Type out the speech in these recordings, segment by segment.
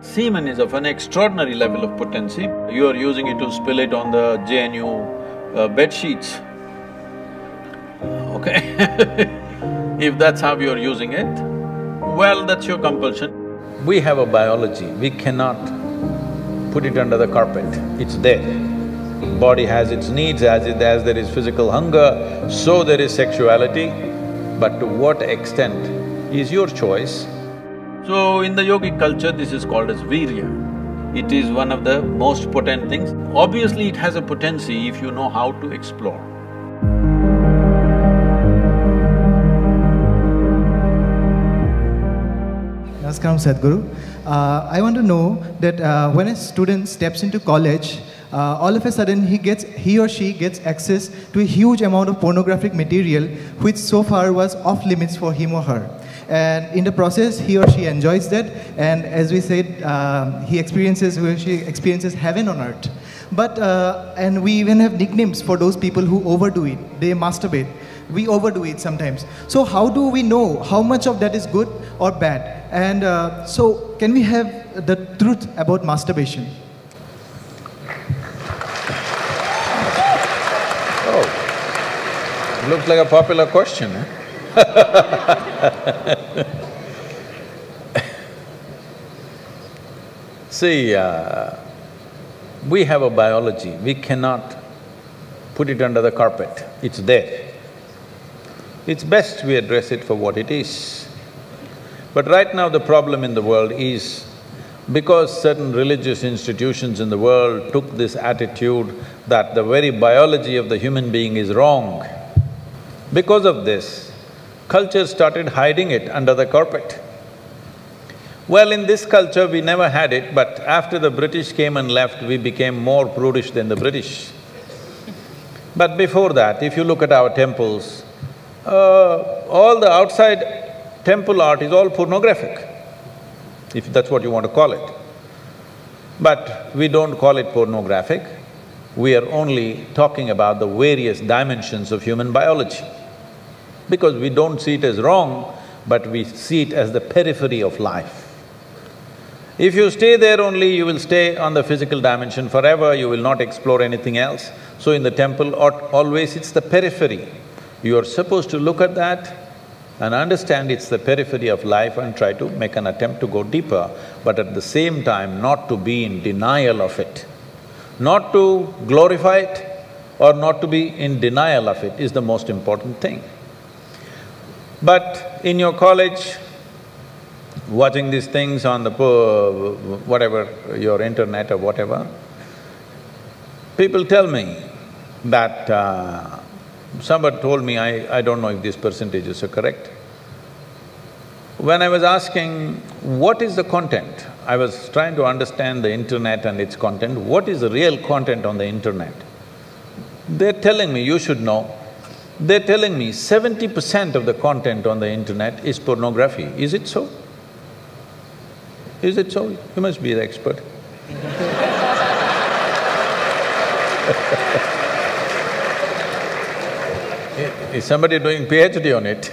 Semen is of an extraordinary level of potency. You are using it to spill it on the JNU uh, bed sheets. Okay If that's how you're using it, well, that's your compulsion. We have a biology, we cannot put it under the carpet, it's there. Body has its needs, as it… as there is physical hunger, so there is sexuality, but to what extent is your choice. So, in the yogic culture, this is called as virya. It is one of the most potent things. Obviously, it has a potency if you know how to explore. Namaskaram Sadhguru. Uh, I want to know that uh, when a student steps into college, uh, all of a sudden he gets he or she gets access to a huge amount of pornographic material which so far was off limits for him or her and in the process he or she enjoys that. And as we said um, he experiences she experiences heaven on earth. But uh, and we even have nicknames for those people who overdo it. They masturbate. We overdo it sometimes. So how do we know how much of that is good or bad? And uh, so can we have the truth about masturbation? Oh, looks like a popular question, eh? See, uh, we have a biology, we cannot put it under the carpet, it's there. It's best we address it for what it is. But right now the problem in the world is because certain religious institutions in the world took this attitude that the very biology of the human being is wrong, because of this, culture started hiding it under the carpet. Well, in this culture we never had it, but after the British came and left, we became more prudish than the British. But before that, if you look at our temples, uh, all the outside temple art is all pornographic if that's what you want to call it. But we don't call it pornographic, we are only talking about the various dimensions of human biology. Because we don't see it as wrong, but we see it as the periphery of life. If you stay there only, you will stay on the physical dimension forever, you will not explore anything else. So in the temple, always it's the periphery. You are supposed to look at that and understand it's the periphery of life and try to make an attempt to go deeper, but at the same time not to be in denial of it. Not to glorify it or not to be in denial of it is the most important thing. But in your college, watching these things on the whatever, your internet or whatever, people tell me that uh, Somebody told me, I, I don't know if these percentages are correct. When I was asking, what is the content? I was trying to understand the internet and its content, what is the real content on the internet? They're telling me, you should know, they're telling me seventy percent of the content on the internet is pornography. Is it so? Is it so? You must be the expert Is somebody doing PhD on it?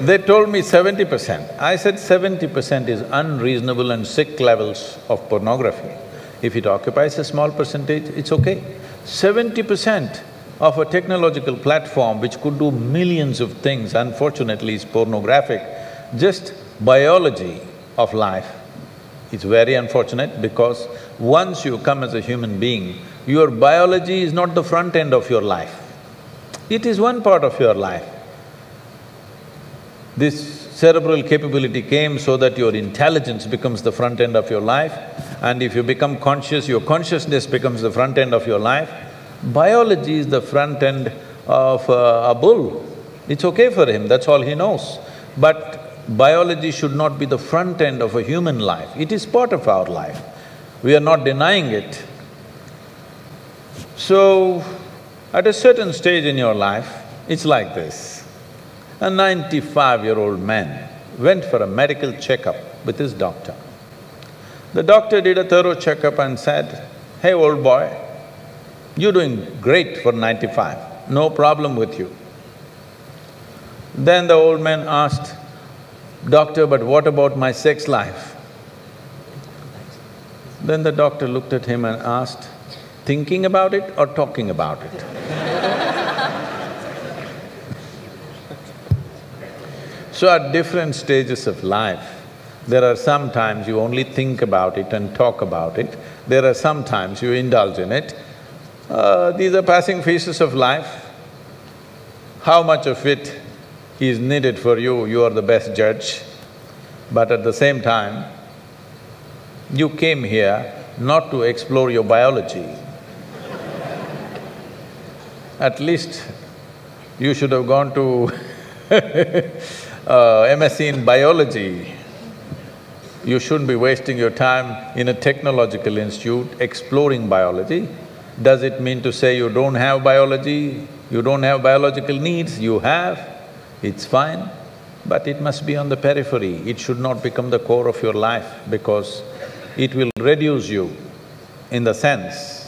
they told me seventy percent. I said seventy percent is unreasonable and sick levels of pornography. If it occupies a small percentage, it's okay. Seventy percent of a technological platform which could do millions of things, unfortunately is pornographic, just biology of life. It's very unfortunate because once you come as a human being, your biology is not the front end of your life. It is one part of your life. This cerebral capability came so that your intelligence becomes the front end of your life and if you become conscious, your consciousness becomes the front end of your life. Biology is the front end of uh, a bull. It's okay for him, that's all he knows. But biology should not be the front end of a human life, it is part of our life. We are not denying it. So, at a certain stage in your life, it's like this. A ninety-five-year-old man went for a medical checkup with his doctor. The doctor did a thorough checkup and said, hey old boy, you're doing great for ninety-five, no problem with you. Then the old man asked, doctor, but what about my sex life? Then the doctor looked at him and asked, thinking about it or talking about it? so at different stages of life, there are some times you only think about it and talk about it, there are some times you indulge in it. Uh, these are passing phases of life. How much of it is needed for you, you are the best judge. But at the same time, you came here not to explore your biology. At least you should have gone to uh, MSc in biology. You shouldn't be wasting your time in a technological institute exploring biology. Does it mean to say you don't have biology, you don't have biological needs? You have, it's fine, but it must be on the periphery. It should not become the core of your life because it will reduce you in the sense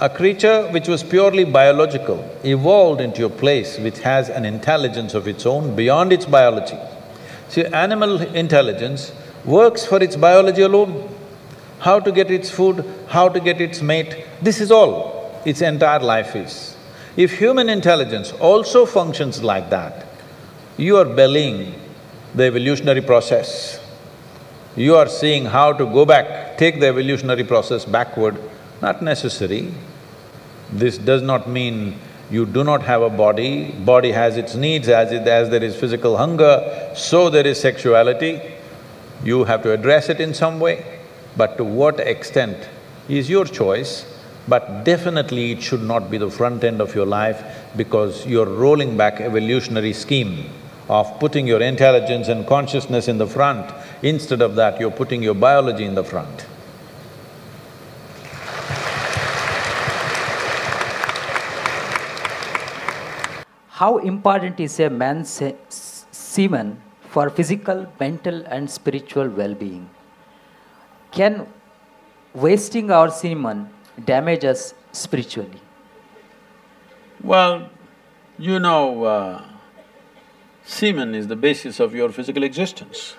a creature which was purely biological evolved into a place which has an intelligence of its own beyond its biology. See, animal intelligence works for its biology alone. How to get its food, how to get its mate, this is all its entire life is. If human intelligence also functions like that, you are bellying the evolutionary process. You are seeing how to go back, take the evolutionary process backward, not necessary. This does not mean you do not have a body, body has its needs, as it… as there is physical hunger, so there is sexuality. You have to address it in some way, but to what extent is your choice, but definitely it should not be the front end of your life because you're rolling back evolutionary scheme of putting your intelligence and consciousness in the front. Instead of that, you're putting your biology in the front. How important is a man's se- semen for physical, mental, and spiritual well being? Can wasting our semen damage us spiritually? Well, you know, uh, semen is the basis of your physical existence,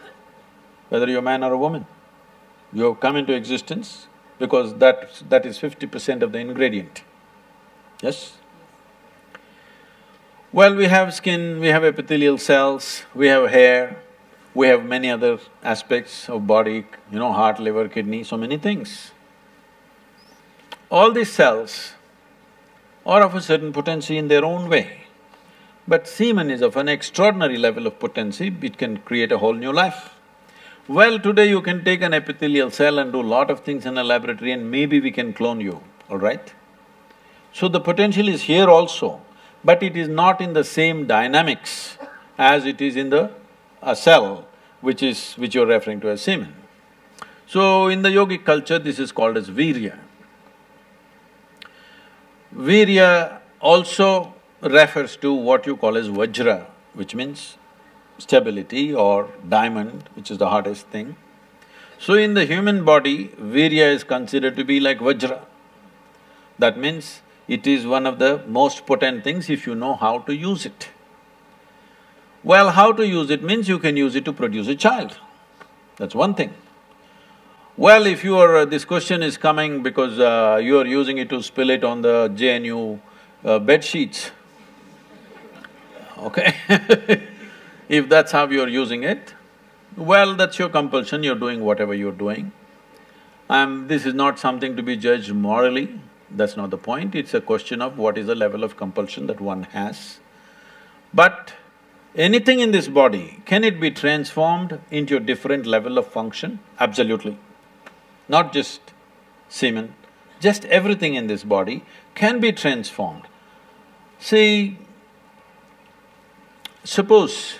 whether you're a man or a woman. You have come into existence because that… that is fifty percent of the ingredient, yes? Well, we have skin, we have epithelial cells, we have hair, we have many other aspects of body, you know, heart, liver, kidney, so many things. All these cells are of a certain potency in their own way. But semen is of an extraordinary level of potency, it can create a whole new life. Well, today you can take an epithelial cell and do lot of things in a laboratory and maybe we can clone you, all right? So the potential is here also, but it is not in the same dynamics as it is in the a cell, which is… which you're referring to as semen. So in the yogic culture, this is called as virya. Virya also refers to what you call as vajra, which means stability or diamond, which is the hardest thing. So in the human body, virya is considered to be like vajra. That means it is one of the most potent things if you know how to use it. Well, how to use it means you can use it to produce a child, that's one thing. Well, if you are… this question is coming because uh, you are using it to spill it on the JNU uh, bed sheets, okay If that's how you're using it, well, that's your compulsion, you're doing whatever you're doing. Um, this is not something to be judged morally, that's not the point, it's a question of what is the level of compulsion that one has. But anything in this body, can it be transformed into a different level of function? Absolutely. Not just semen, just everything in this body can be transformed. See, suppose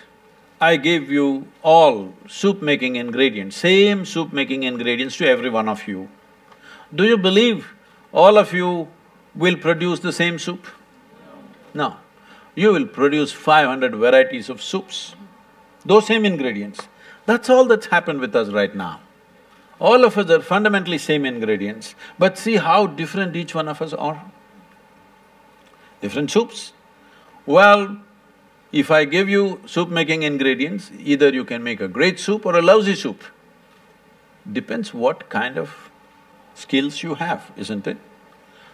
I gave you all soup-making ingredients, same soup-making ingredients to every one of you, do you believe all of you will produce the same soup? No. You will produce five hundred varieties of soups, those same ingredients. That's all that's happened with us right now. All of us are fundamentally same ingredients, but see how different each one of us are. Different soups. Well, if I give you soup-making ingredients, either you can make a great soup or a lousy soup. Depends what kind of skills you have, isn't it?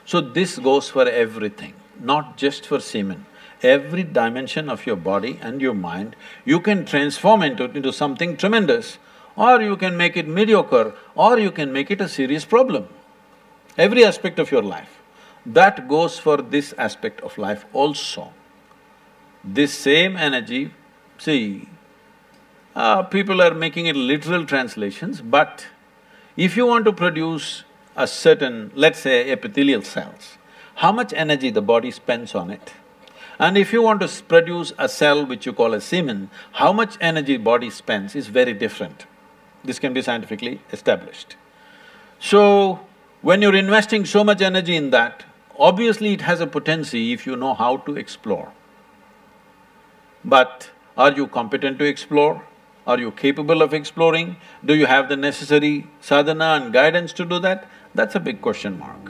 So this goes for everything, not just for semen. Every dimension of your body and your mind, you can transform into, into something tremendous or you can make it mediocre or you can make it a serious problem. Every aspect of your life. That goes for this aspect of life also. This same energy, see, uh, people are making it literal translations, but if you want to produce a certain, let's say epithelial cells, how much energy the body spends on it? And if you want to produce a cell which you call a semen, how much energy body spends is very different. This can be scientifically established. So, when you're investing so much energy in that, obviously it has a potency if you know how to explore. But are you competent to explore? Are you capable of exploring? Do you have the necessary sadhana and guidance to do that? That's a big question mark.